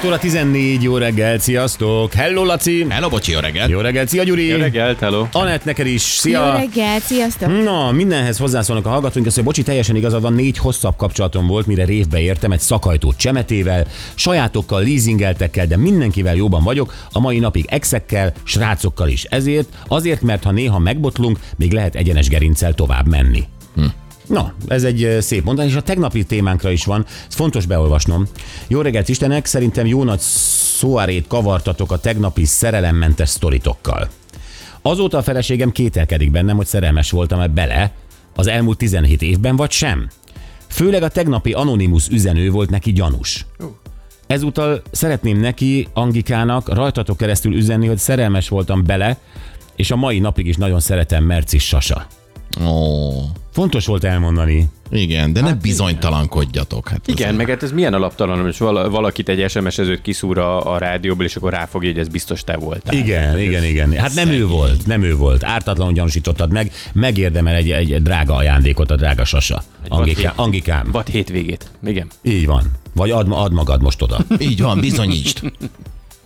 7 óra 14, jó reggel, sziasztok! Hello, Laci! Hello, bocsi, jó reggelt! Jó reggel, szia Gyuri! Jó reggelt, hello. Anett, neked is, Jó szia! reggelt, sziasztok! Na, mindenhez hozzászólnak a hallgatóink, azt bocsi, teljesen igazad van, négy hosszabb kapcsolatom volt, mire révbe értem egy szakajtó csemetével, sajátokkal, leasingeltekkel, de mindenkivel jóban vagyok, a mai napig exekkel, srácokkal is. Ezért, azért, mert ha néha megbotlunk, még lehet egyenes gerincel tovább menni. Hm. Na, ez egy szép mondani, és a tegnapi témánkra is van, ez fontos beolvasnom. Jó reggelt Istenek, szerintem jó nagy szóárét kavartatok a tegnapi szerelemmentes sztoritokkal. Azóta a feleségem kételkedik bennem, hogy szerelmes voltam-e bele az elmúlt 17 évben, vagy sem. Főleg a tegnapi anonimus üzenő volt neki gyanús. Ezúttal szeretném neki, Angikának, rajtatok keresztül üzenni, hogy szerelmes voltam bele, és a mai napig is nagyon szeretem Mercis Sasa. Ó, Fontos volt elmondani. igen, de ne bizonytalankodjatok. Hát Igen, meg hát ez milyen alaptalan, hogy vala- valakit egy SMS-ezőt kiszúr a, a rádióból, és akkor ráfogja, hogy ez biztos te voltál. Igen, igen, igen. Hát nem ő volt, nem ő volt. Ártatlanul gyanúsítottad meg, megérdemel egy, egy drága ajándékot a drága Sasa. Angika, vad- Angikám. Vad hétvégét. Igen. Így van. Vagy add, add magad most oda. Így van, bizonyítsd.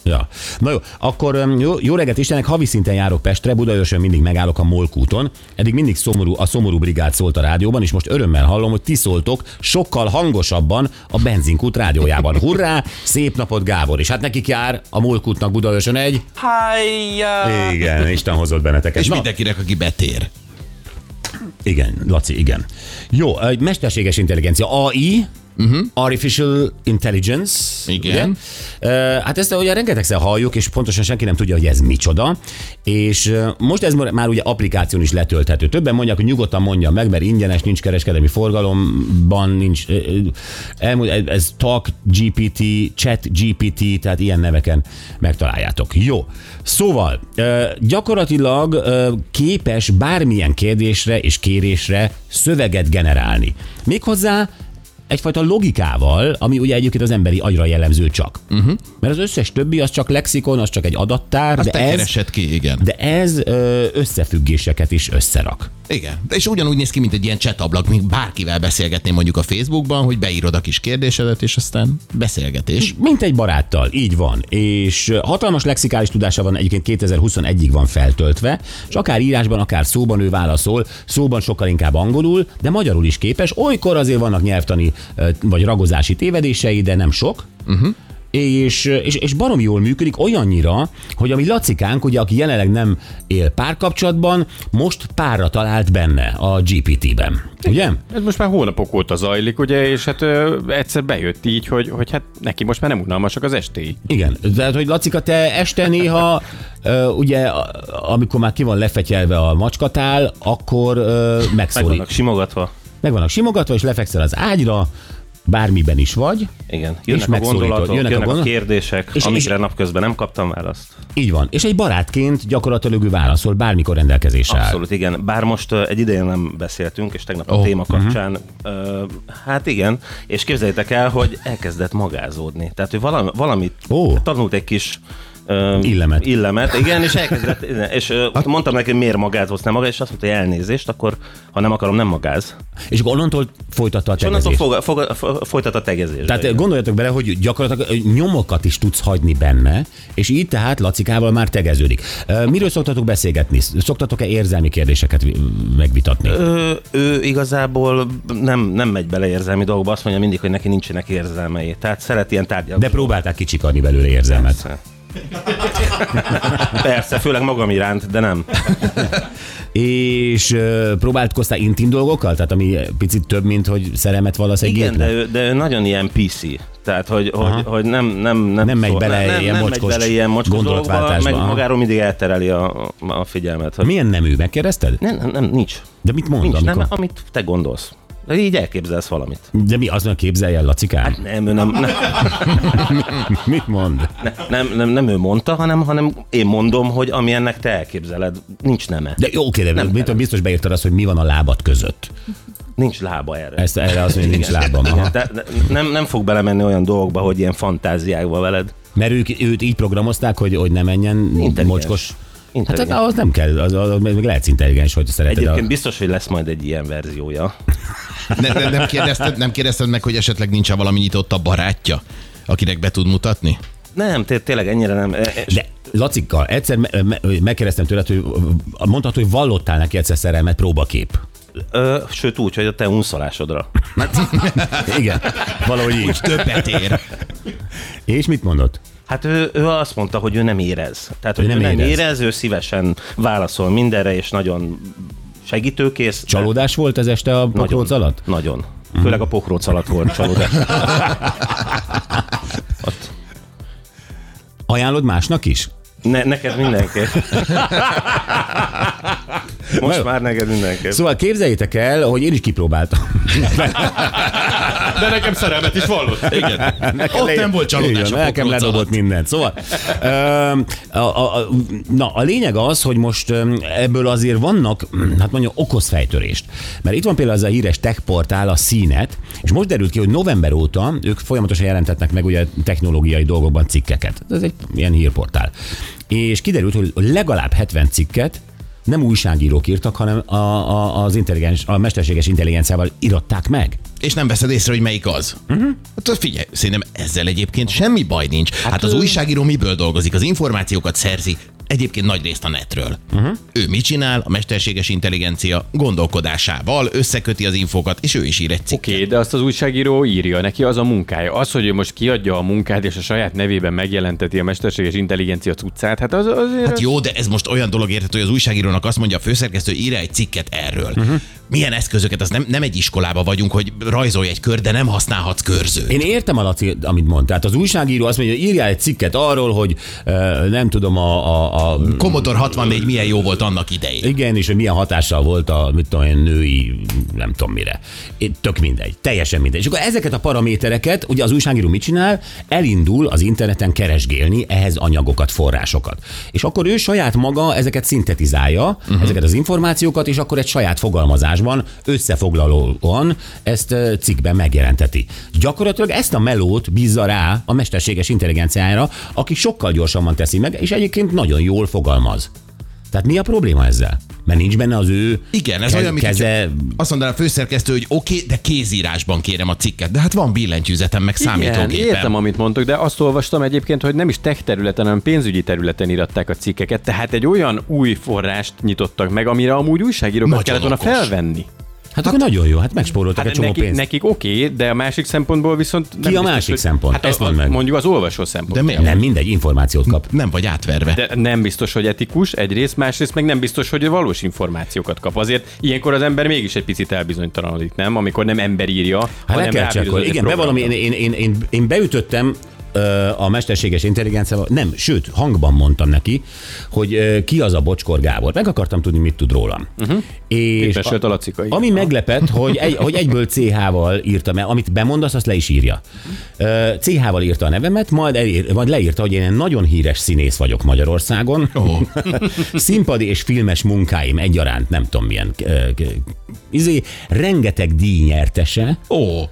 Ja. Na jó, akkor jó, jó reggelt Istenek, havi szinten járok Pestre, Budaörsön mindig megállok a Molkúton. Eddig mindig szomorú, a szomorú brigád szólt a rádióban, és most örömmel hallom, hogy ti szóltok sokkal hangosabban a benzinkút rádiójában. Hurrá, szép napot Gábor! És hát nekik jár a Molkútnak Budaörsön egy... Hájja! Igen, Isten hozott benneteket. És Na, mindenkinek, aki betér. Igen, Laci, igen. Jó, egy mesterséges intelligencia, AI, uh-huh. Artificial Intelligence. Igen. Ugye? Ö, Hát ezt ugye rengetegszer halljuk, és pontosan senki nem tudja, hogy ez micsoda. És ö, most ez már ugye applikáción is letölthető. Többen mondják, hogy nyugodtan mondja meg, mert ingyenes, nincs kereskedelmi forgalomban, nincs. ö, Elmúlt, ez- Talk GPT, Chat GPT, tehát ilyen neveken megtaláljátok. Jó. Szóval gyakorlatilag képes bármilyen kérdésre és kérésre szöveget generálni. Méghozzá egyfajta logikával, ami ugye egyébként az emberi agyra jellemző csak. Uh-huh. Mert az összes többi az csak lexikon, az csak egy adattár, Azt de te ez, ki, igen. de ez összefüggéseket is összerak. Igen. De és ugyanúgy néz ki, mint egy ilyen chat még bárkivel beszélgetném mondjuk a Facebookban, hogy beírod a kis kérdésedet, és aztán beszélgetés. Mint egy baráttal, így van. És hatalmas lexikális tudása van, egyébként 2021-ig van feltöltve, és akár írásban, akár szóban ő válaszol, szóban sokkal inkább angolul, de magyarul is képes. Olykor azért vannak nyelvtani vagy ragozási tévedései, de nem sok. Uh-huh. És, és, és barom jól működik olyannyira, hogy ami Lacikánk, ugye, aki jelenleg nem él párkapcsolatban, most párra talált benne a GPT-ben. Ugye? Ez most már hónapok óta zajlik, ugye, és hát ö, egyszer bejött így, hogy, hogy hát neki most már nem unalmasak az estéi. Igen, tehát hogy Lacika, te este néha, ö, ugye, amikor már ki van lefetyelve a macskatál, akkor ö, Meg megszólít. vannak simogatva. Meg vannak simogatva, és lefekszel az ágyra, bármiben is vagy. Igen. És Jönnek a megszólítod, gondolatok, jönnek a jönnek, a, gondol- kérdések, És- amikre és- napközben nem kaptam választ. Így van. És egy barátként gyakorlatilag ő válaszol, bármikor rendelkezésre áll. Abszolút, igen. Bár most egy ideje nem beszéltünk, és tegnap a Oh, téma kapcsán, ö, hát igen, és képzeljétek el, hogy elkezdett magázódni. Tehát, hogy valami, valamit Ó. tanult egy kis ö, Illemet. Illemet, igen, és elkezdett, és ö, mondtam neki, hogy miért magázolsz, nem magáz, és azt mondta, hogy elnézést, akkor ha nem akarom, nem magáz. És onnantól folytatta a És onnantól tegezést. fog, fog, fog, folytat a tegezésbe. Tehát igen. gondoljatok bele, hogy gyakorlatilag nyomokat is tudsz hagyni benne, és így tehát Lacikával már tegeződik. Miről szoktatok beszélgetni? Szoktatok-e érzelmi kérdéseket vi- megvitatni? Ö, ő igazából nem, nem megy bele érzelmi dolgokba, azt mondja mindig, hogy neki nincsenek érzelmei. Tehát szeret ilyen tárgyalni. De próbálták kicsikarni belőle érzelmet. Persze. Persze, főleg magam iránt, de nem. És ö, próbálkoztál intim dolgokkal? Tehát ami picit több, mint hogy szerelmet vallasz egy Igen, de gépnek? ő, de ő nagyon ilyen PC. Tehát, hogy, hogy, hogy nem, nem, nem, Nem megy bele nem, ilyen nem megy mocskos bele ilyen mocskos dolgokba, gondolatváltásba, meg aha. magáról mindig eltereli a, a figyelmet. Hogy Milyen nemű? Megkérdezted? nem, nem, nem, nincs. De mit mond, Nincs, amikor? nem, amit te gondolsz. De így elképzelsz valamit. De mi azon képzelj el, Lacikám? Nem, ő nem, nem, Mit mond? nem, nem, nem ő mondta, hanem, hanem én mondom, hogy ami ennek te elképzeled, nincs neme. De jó, oké, de Nem, mit, biztos beírtad azt, hogy mi van a lábad között. Nincs lába erre. Ezt erre azt mondja, nincs de nem, nem fog belemenni olyan dolgokba, hogy ilyen fantáziákba veled. Mert ők, őt így programozták, hogy, hogy ne menjen mocskos Hát Intelligens. ahhoz nem kell, az, az, meg lehetsz intelligens, hogy szereted. Egyébként a... biztos, hogy lesz majd egy ilyen verziója. Ne, ne, nem, kérdezted, nem kérdezted meg, hogy esetleg nincs valami nyitott a barátja, akinek be tud mutatni? Nem, té- tényleg ennyire nem. E- e- De Lacikkal, egyszer me- me- megkérdeztem tőled, hogy mondhatod, hogy vallottál neki egyszer szerelmet próbakép. Ö, sőt úgy, hogy a te unszolásodra. Igen, valahogy így. Többet ér. És mit mondott? Hát ő, ő azt mondta, hogy ő nem érez. Tehát, hogy Ő ő nem nem, érez. érez. ő szívesen válaszol mindenre, és nagyon segítőkész. Csalódás volt ez este a pokróc nagyon, alatt? Nagyon. Főleg a pokróc alatt volt csalódás. Ott. Ajánlod másnak is? Ne, neked mindenképp. Most már neked mindenképp. Szóval képzeljétek el, hogy én is kipróbáltam. De nekem szerelmet is vallott. Igen. Ott nem volt csalódás Igen, a nekem ledobott mindent. Szóval, a, a, a, na, a lényeg az, hogy most ebből azért vannak, hát mondjuk okoz fejtörést. Mert itt van például az a híres tech portál, a Színet, és most derült ki, hogy november óta ők folyamatosan jelentetnek meg ugye technológiai dolgokban cikkeket. Ez egy ilyen hírportál. És kiderült, hogy legalább 70 cikket nem újságírók írtak, hanem a, a, az intelligens, a mesterséges intelligenciával iratták meg. És nem veszed észre, hogy melyik az. Uh-huh. Hát figyelj, szerintem ezzel egyébként semmi baj nincs. Hát, hát az újságíró miből dolgozik? Az információkat szerzi egyébként nagy részt a netről. Uh-huh. Ő mit csinál? A mesterséges intelligencia gondolkodásával összeköti az infokat, és ő is ír egy cikket. Oké, de azt az újságíró írja, neki az a munkája. Az, hogy ő most kiadja a munkát, és a saját nevében megjelenteti a mesterséges intelligencia cuccát, hát az azért... Hát jó, de ez most olyan dolog érthető, hogy az újságírónak azt mondja a főszerkesztő, írja egy cikket erről. Uh-huh. Milyen eszközöket, az nem, nem egy iskolába vagyunk, hogy rajzolj egy kör, de nem használhatsz körzőt. Én értem a Laci, amit mond. Tehát az újságíró azt mondja, hogy írjál egy cikket arról, hogy nem tudom, a, a, a Commodore 64 milyen jó volt annak idején. igen, és hogy milyen hatással volt a mit tudom én, női, nem tudom mire. Tök mindegy, teljesen mindegy. És akkor ezeket a paramétereket, ugye az újságíró mit csinál? Elindul az interneten keresgélni ehhez anyagokat, forrásokat. És akkor ő saját maga ezeket szintetizálja, uh-huh. ezeket az információkat, és akkor egy saját fogalmazásban, összefoglalóan ezt cikkben megjelenteti. Gyakorlatilag ezt a melót bízza rá a mesterséges intelligenciára, aki sokkal gyorsabban teszi meg, és egyébként nagyon jól fogalmaz. Tehát mi a probléma ezzel? Mert nincs benne az ő Igen, ez ke- olyan, mint keze... azt mondaná a főszerkesztő, hogy oké, okay, de kézírásban kérem a cikket. De hát van billentyűzetem, meg Igen, számítógépem. értem, amit mondtok, de azt olvastam egyébként, hogy nem is tech területen, hanem pénzügyi területen iratták a cikkeket, tehát egy olyan új forrást nyitottak meg, amire amúgy újságírókat Nagyon kellett volna okos. felvenni. Hát akkor nagyon jó, hát megspóroltak Hát egy csomó nekik, pénzt. nekik oké, de a másik szempontból viszont... nem a biztos, másik hogy- szempont? Hát Ezt a, mondd meg. Mondjuk az olvasó szempont. De miért? Nem, mindegy, információt kap. Nem vagy átverve. De... Nem biztos, hogy etikus egyrészt, másrészt meg nem biztos, hogy valós információkat kap. Azért ilyenkor az ember mégis egy picit elbizonytalanodik, nem? Amikor nem ember írja, Hát le hanem kell egy Igen, bevallom, én, programra. én, én, én, én beütöttem a mesterséges intelligenciával, nem, sőt, hangban mondtam neki, hogy ki az a Bocskor Gábor. Meg akartam tudni, mit tud rólam. Uh-huh. És mesélt a Lacika, igen. ami meglepett, hogy, egy, hogy egyből CH-val írtam el, amit bemondasz, azt le is írja. CH-val írta a nevemet, majd, elér, majd leírta, hogy én egy nagyon híres színész vagyok Magyarországon. Ó. Színpadi és filmes munkáim egyaránt, nem tudom milyen, izé, rengeteg díjnyertese, Ó,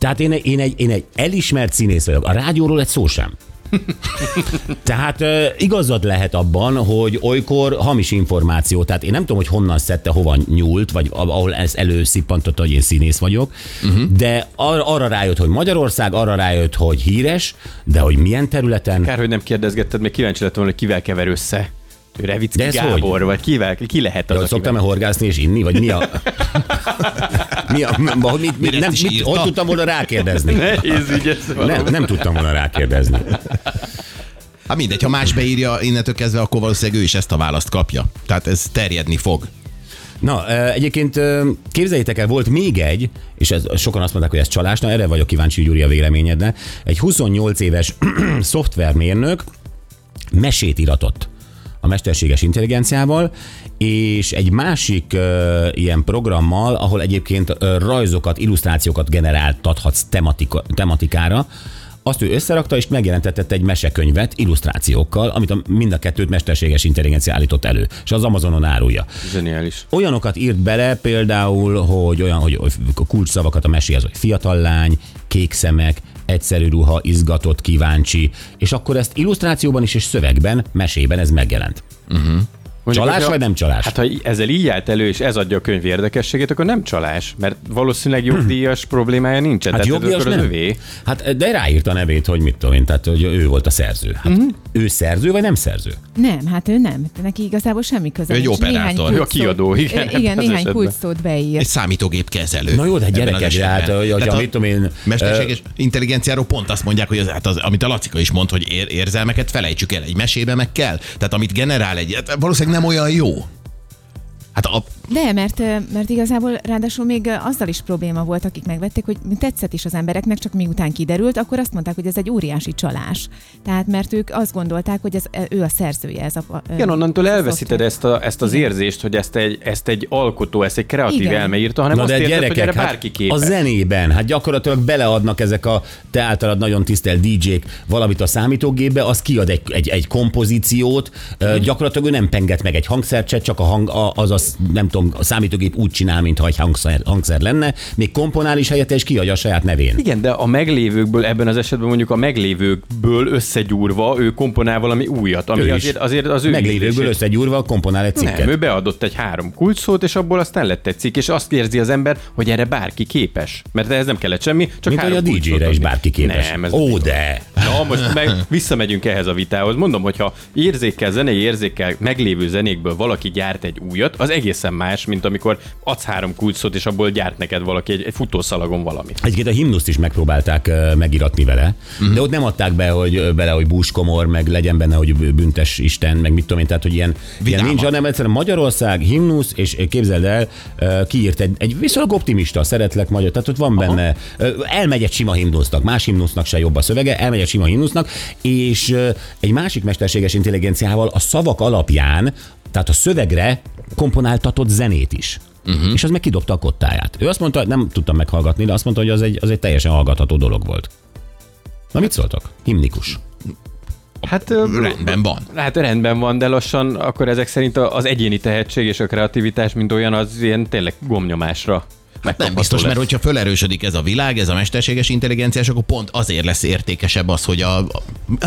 tehát én, én, egy, én egy elismert színész vagyok. A rádióról egy szó sem. Tehát igazad lehet abban, hogy olykor hamis információ, tehát én nem tudom, hogy honnan szedte, hova nyúlt, vagy ahol ez előszippantotta, hogy én színész vagyok, uh-huh. de ar- arra rájött, hogy Magyarország, arra rájött, hogy híres, de hogy milyen területen, Kár, hogy nem kérdezgetted, még kíváncsi lettem hogy kivel kever össze. Revicki De ez Gábor, hogy? vagy kivel, ki lehet az, akivel- szoktam-e horgászni és inni, vagy mi a... mi a mi, mi, mit, Mire nem, mit, hogy tudtam volna rákérdezni? Nehéz ügy ez. Nem, nem tudtam volna rákérdezni. hát mindegy, ha más beírja innentől kezdve, akkor valószínűleg ő is ezt a választ kapja. Tehát ez terjedni fog. Na, egyébként képzeljétek el, volt még egy, és ez, sokan azt mondták, hogy ez csalás, na erre vagyok kíváncsi, Gyuri, a véleményedre. Egy 28 éves szoftvermérnök mesét iratott a mesterséges intelligenciával, és egy másik ö, ilyen programmal, ahol egyébként ö, rajzokat, illusztrációkat generáltathatsz tematika, tematikára, azt ő összerakta, és megjelentetett egy mesekönyvet illusztrációkkal, amit a, mind a kettőt mesterséges intelligencia állított elő, és az Amazonon árulja. Zseniális. Olyanokat írt bele például, hogy olyan, hogy a kulcsszavakat a meséhez, hogy fiatal lány, kék szemek, egyszerű ruha, izgatott, kíváncsi, és akkor ezt illusztrációban is és szövegben, mesében ez megjelent. Uh-huh. Mondjuk, Csalás hogyha- vagy nem csalás? Hát ha ezzel így állt elő, és ez adja a könyv érdekességét, akkor nem csalás, mert valószínűleg jogdíjas problémája nincsen. Hát tehát jogdíjas nem. övé. Hát de ráírta a nevét, hogy mit tudom én, tehát hogy ő volt a szerző. Hát Mhm. ő szerző vagy nem szerző? Nem, hát ő nem. Neki igazából semmi köze Ő egy operátor. Ő a kiadó, igen, Igen, néhány kulcsszót beír. Egy számítógép kezelő. Na jó, de de hát, hogy- a mit tudom én, Mesterséges intelligenciáról pont azt mondják, hogy az, hát az, amit a Lacika is mond, hogy ér, érzelmeket felejtsük el. Egy mesébe meg kell. Tehát amit generál egy, hát valószínűleg nem olyan jó. Hát a, De, mert, mert igazából ráadásul még azzal is probléma volt, akik megvették, hogy tetszett is az embereknek, csak miután kiderült, akkor azt mondták, hogy ez egy óriási csalás. Tehát mert ők azt gondolták, hogy ez, ö, ő a szerzője. Ez a, Igen, onnantól ez a elveszíted ezt, a, ezt az érzést, hogy ezt egy, ezt egy alkotó, ezt egy kreatív Igen. elme írta, hanem Na azt de érzed, hogy gyerekek, erre hát bárki a képes. zenében, hát gyakorlatilag beleadnak ezek a te általad nagyon tisztelt DJ-k valamit a számítógépbe, az kiad egy, egy, egy kompozíciót, mm. gyakorlatilag ő nem penget meg egy hangszercset, csak a hang, a, az a, nem tudom, a számítógép úgy csinál, mintha egy hangszer, hangszer lenne, még komponál is helyette, és kiadja a saját nevén. Igen, de a meglévőkből, ebben az esetben mondjuk a meglévőkből összegyúrva ő komponál valami újat, ami Ő azért, azért az ő Meglévőkből ízlését- összegyúrva komponál egy cikket. Nem, ő beadott egy három kulcsszót, és abból aztán lett egy cikk, és azt érzi az ember, hogy erre bárki képes. Mert ehhez nem kellett semmi, csak Mint hogy három a kulcsszót DJ-re is bárki képes. Nem, ez Ó, de! Na, most meg visszamegyünk ehhez a vitához. Mondom, hogyha érzékkel, zenei érzékkel meglévő zenékből valaki gyárt egy újat, az egészen más, mint amikor adsz három kulcsszót, és abból gyárt neked valaki egy, egy futószalagon valamit. Egyébként a himnuszt is megpróbálták megiratni vele, uh-huh. de ott nem adták be, hogy bele, hogy búskomor, meg legyen benne, hogy büntes Isten, meg mit tudom én, tehát hogy ilyen, ilyen Vidámak. nincs, hanem egyszerűen Magyarország, himnusz, és ö, képzeld el, kiírt egy, egy viszonylag optimista, szeretlek magyar, tehát ott van benne, ö, elmegy egy sima himnusznak, más himnusznak se jobb a szövege, elmegy egy sima himnusznak, és egy másik mesterséges intelligenciával a szavak alapján, tehát a szövegre komponáltatott zenét is. Uh-huh. És az meg kidobta a kottáját. Ő azt mondta, nem tudtam meghallgatni, de azt mondta, hogy az egy, az egy teljesen hallgatható dolog volt. Na mit szóltak? Himnikus. Hát rendben van. Hát rendben van, de lassan akkor ezek szerint az egyéni tehetség és a kreativitás, mint olyan, az ilyen tényleg gomnyomásra. Nem biztos, lesz. mert hogyha felerősödik ez a világ, ez a mesterséges intelligenciás, akkor pont azért lesz értékesebb az, hogy a, a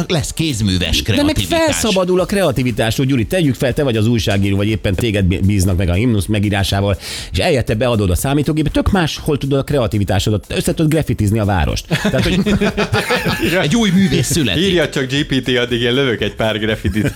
lesz kézműves De meg kreativitás. felszabadul a kreativitástól, Gyuri, tegyük fel, te vagy az újságíró, vagy éppen téged bíznak meg a himnusz megírásával, és eljette beadod a számítógépbe, tök más, hol tudod a kreativitásodat, össze tudod grafitizni a várost. Tehát, hogy Egy új művész születik. Írja csak GPT, addig én lövök egy pár graffitit.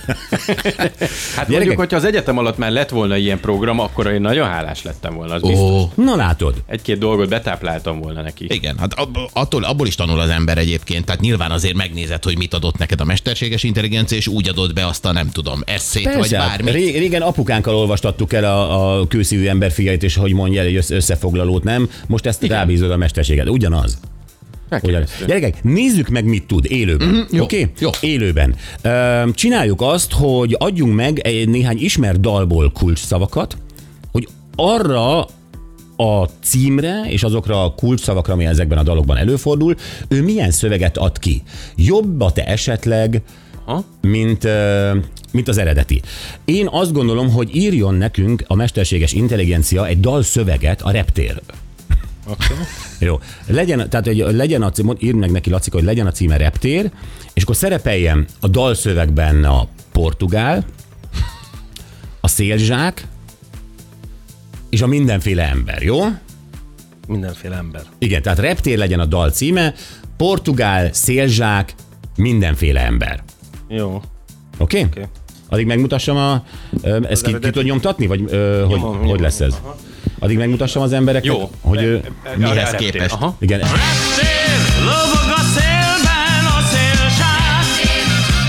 hát mondjuk, hogyha az egyetem alatt már lett volna ilyen program, akkor én nagyon hálás lettem volna, az biztos. Ó, na látod, Egy-két dolgot betápláltam volna neki. igen, hát ab- attól, abból is tanul az ember egyébként, tehát nyilván azért megnézed, hogy mit adott neked a mesterséges intelligencia, és úgy adod be azt a nem tudom, eszét, vagy Persze, hát bármi. ré- régen apukánkkal olvastattuk el a, a kőszívű ember fiait, és hogy mondja el egy össze- összefoglalót, nem? Most ezt Igen. rábízod a mesterséget. Ugyanaz. Ugyanaz. Elképesztő. Gyerekek, nézzük meg, mit tud élőben. Mm-hmm, Oké? jó. Élőben. Csináljuk azt, hogy adjunk meg egy néhány ismert dalból kulcs szavakat, hogy arra a címre és azokra a kulcs szavakra, ami ezekben a dalokban előfordul, ő milyen szöveget ad ki. Jobb a te esetleg, Ha? mint, mint az eredeti. Én azt gondolom, hogy írjon nekünk a mesterséges intelligencia egy dalszöveget a reptér. Jó. Legyen, tehát hogy legyen a cím, írd meg neki, Lacika, hogy legyen a címe reptér, és akkor szerepeljen a dalszövegben a portugál, a szélzsák, és a mindenféle ember, jó? Mindenféle ember. Igen, tehát reptér legyen a dal címe, portugál, szélzsák, mindenféle ember. Jó. Oké? Okay? Oké. Addig megmutassam a... ö, Ezt ki, ki tudod nyomtatni? Vagy ö, hogy, Nyomom, hogy nyomom. lesz ez? Addig megmutassam az embereknek, Jó. hogy ő... Mihez képest? Aha. Igen, Lobog a szélben a szélsák,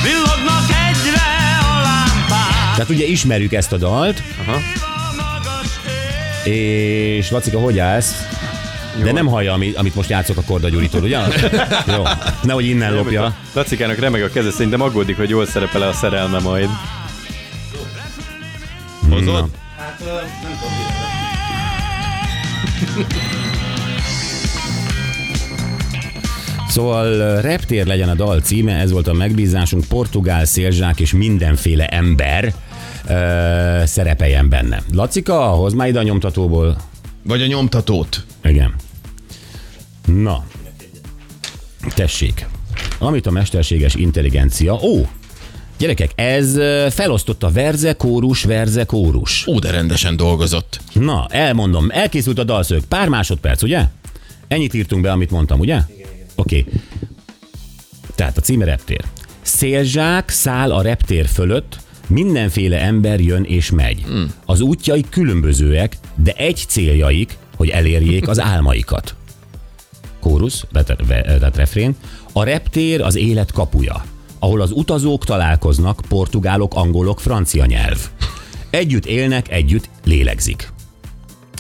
villognak egyre a lámpák. tehát ugye ismerjük ezt a dalt, A magas ég és Lacika, hogy állsz? De nem hallja, ami, amit most játszok a Korda Gyuritól, ugye? Jó, nehogy innen lopja. Lacikának remeg a keze, szerintem aggódik, hogy jól szerepel a szerelme majd. Hozod? Szóval ö, reptér legyen a dal címe, ez volt a megbízásunk, portugál, szélzsák és mindenféle ember ö, szerepeljen benne. Lacika, hoz már ide a nyomtatóból. Vagy a nyomtatót. Igen. Na, tessék. Amit a mesterséges intelligencia... Ó, Gyerekek, ez ö, felosztotta verze, kórus, verze, kórus. Ó, de rendesen dolgozott. Na, elmondom, elkészült a dalszöveg. Pár másodperc, ugye? Ennyit írtunk be, amit mondtam, ugye? Oké. Okay. Tehát a címe reptér. Szélzsák száll a reptér fölött, mindenféle ember jön és megy. Hmm. Az útjaik különbözőek, de egy céljaik, hogy elérjék az álmaikat. Ve- tehát refrén. A reptér az élet kapuja, ahol az utazók találkoznak, portugálok, angolok, francia nyelv. Együtt élnek, együtt lélegzik.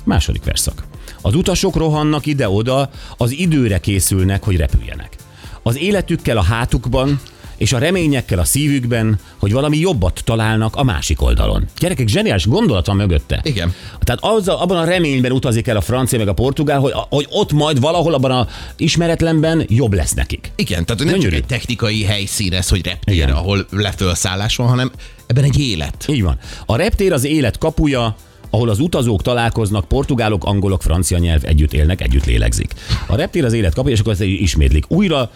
Második verszak. Az utasok rohannak ide-oda, az időre készülnek, hogy repüljenek. Az életükkel a hátukban, és a reményekkel a szívükben, hogy valami jobbat találnak a másik oldalon. Gyerekek, zseniális gondolat van mögötte. Igen. Tehát az, abban a reményben utazik el a francia meg a portugál, hogy, hogy ott majd valahol abban a ismeretlenben jobb lesz nekik. Igen, tehát nem Gyönyörű. csak egy technikai helyszín ez, hogy reptér, Igen. ahol lefölszállás van, hanem ebben egy élet. Így van. A reptér az élet kapuja, ahol az utazók találkoznak, portugálok, angolok, francia nyelv együtt élnek, együtt lélegzik. A reptér az élet kapuja, és akkor ezt ismétlik. Újra,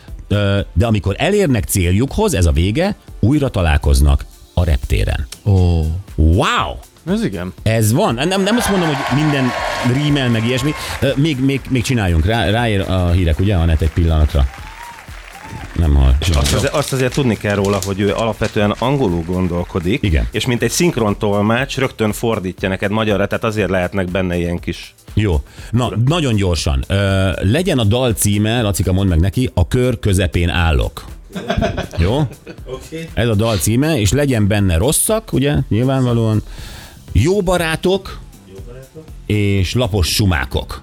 de amikor elérnek céljukhoz, ez a vége, újra találkoznak a reptéren. Ó. Wow! Ez igen. Ez van. Nem, nem azt mondom, hogy minden rímel, meg ilyesmi. Még, még, még csináljunk. Rá, ráér a hírek, ugye, a net egy pillanatra. Nem hal. Azt azért, azt azért tudni kell róla, hogy ő alapvetően angolul gondolkodik, Igen. és mint egy szinkrontolmács rögtön fordítja neked magyarra, tehát azért lehetnek benne ilyen kis... Jó. Na, nagyon gyorsan. Ö, legyen a dal címe, Lacika, mondd meg neki, a kör közepén állok. Jó? Okay. Ez a dal címe, és legyen benne rosszak, ugye, nyilvánvalóan, jó barátok, és lapos sumákok.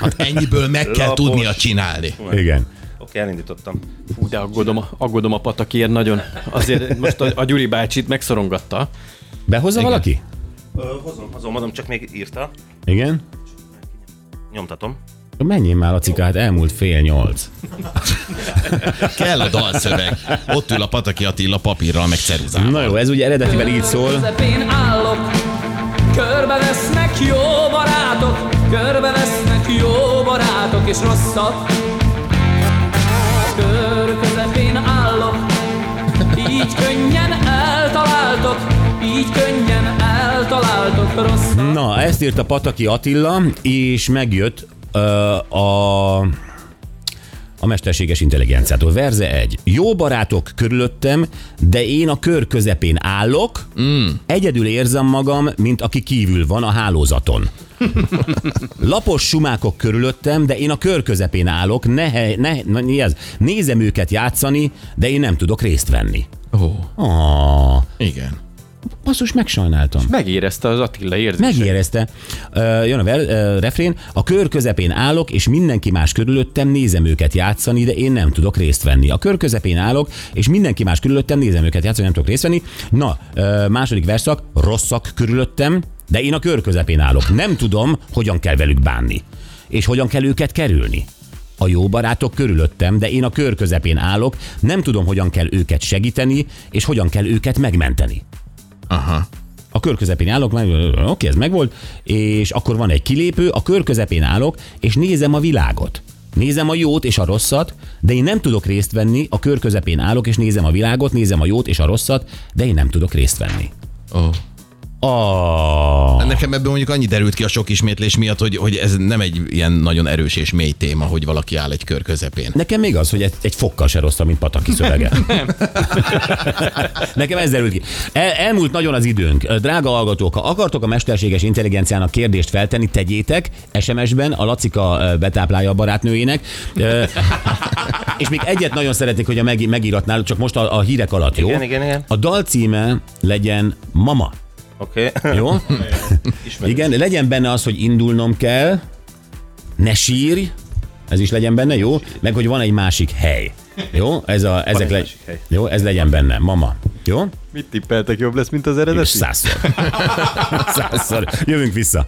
Hát ennyiből meg kell Lapos. tudnia csinálni. Igen. Oké, elindítottam. Fú, de aggódom, a- aggódom a patakért nagyon. Azért most a, a Gyuri bácsit megszorongatta. Behozza Igen. valaki? Hozom, hozom, hozom, csak még írta. Igen? Nyomtatom. Menjél már, Lacika, hát elmúlt fél nyolc. Kell a dalszöveg. Ott ül a Pataki Attila papírral, meg ceruzával. Na jó, ez ugye eredetiben így szól. Közepén állok, körbevesznek jó barátok, körbevesznek jó barátok és rosszak. Kör közepén állok, így könnyen eltaláltok, így könnyen eltaláltok rosszak. Na, ezt írta Pataki Attila, és megjött ö, a a mesterséges intelligenciától. Verze egy. Jó barátok körülöttem, de én a kör közepén állok, mm. egyedül érzem magam, mint aki kívül van a hálózaton. Lapos sumákok körülöttem, de én a kör közepén állok, ne, ne, ne, mi ez? nézem őket játszani, de én nem tudok részt venni. Ó, Ah, igen. Basszus, megsajnáltam. Megérezte az Attila érzését. Megérezte. Uh, jön a ver, uh, refrén. A kör közepén állok, és mindenki más körülöttem, nézem őket játszani, de én nem tudok részt venni. A kör közepén állok, és mindenki más körülöttem, nézem őket játszani, nem tudok részt venni. Na, uh, második verszak, rosszak körülöttem, de én a kör közepén állok. Nem tudom, hogyan kell velük bánni, és hogyan kell őket kerülni. A jó barátok körülöttem, de én a kör közepén állok, nem tudom, hogyan kell őket segíteni, és hogyan kell őket megmenteni Aha. a kör közepén állok, oké, ez megvolt, és akkor van egy kilépő, a kör közepén állok, és nézem a világot. Nézem a jót és a rosszat, de én nem tudok részt venni, a kör közepén állok, és nézem a világot, nézem a jót és a rosszat, de én nem tudok részt venni. Ó. Oh. Nekem ebből mondjuk annyi derült ki a sok ismétlés miatt, hogy, hogy ez nem egy ilyen nagyon erős és mély téma, hogy valaki áll egy kör közepén. Nekem még az, hogy egy, egy fokkal se rosszabb, mint Pataki szövege. Nekem ez derült ki. El, elmúlt nagyon az időnk. Drága hallgatók, ha akartok a mesterséges intelligenciának kérdést feltenni, tegyétek SMS-ben, a Lacika betáplálja a barátnőjének. És még egyet nagyon szeretnék, hogy a meg, megíratnál, csak most a, a hírek alatt, jó? Igen, igen, igen. A dal címe legyen Mama. Oké. Okay. Jó? Igen, legyen benne az, hogy indulnom kell, ne sírj, ez is legyen benne, jó? Meg, hogy van egy másik hely. Jó? Ez a, ezek le... Jó, ez legyen benne. Mama. Jó? Mit tippeltek, jobb lesz, mint az És eredeti? százszor. százszor. Jövünk vissza.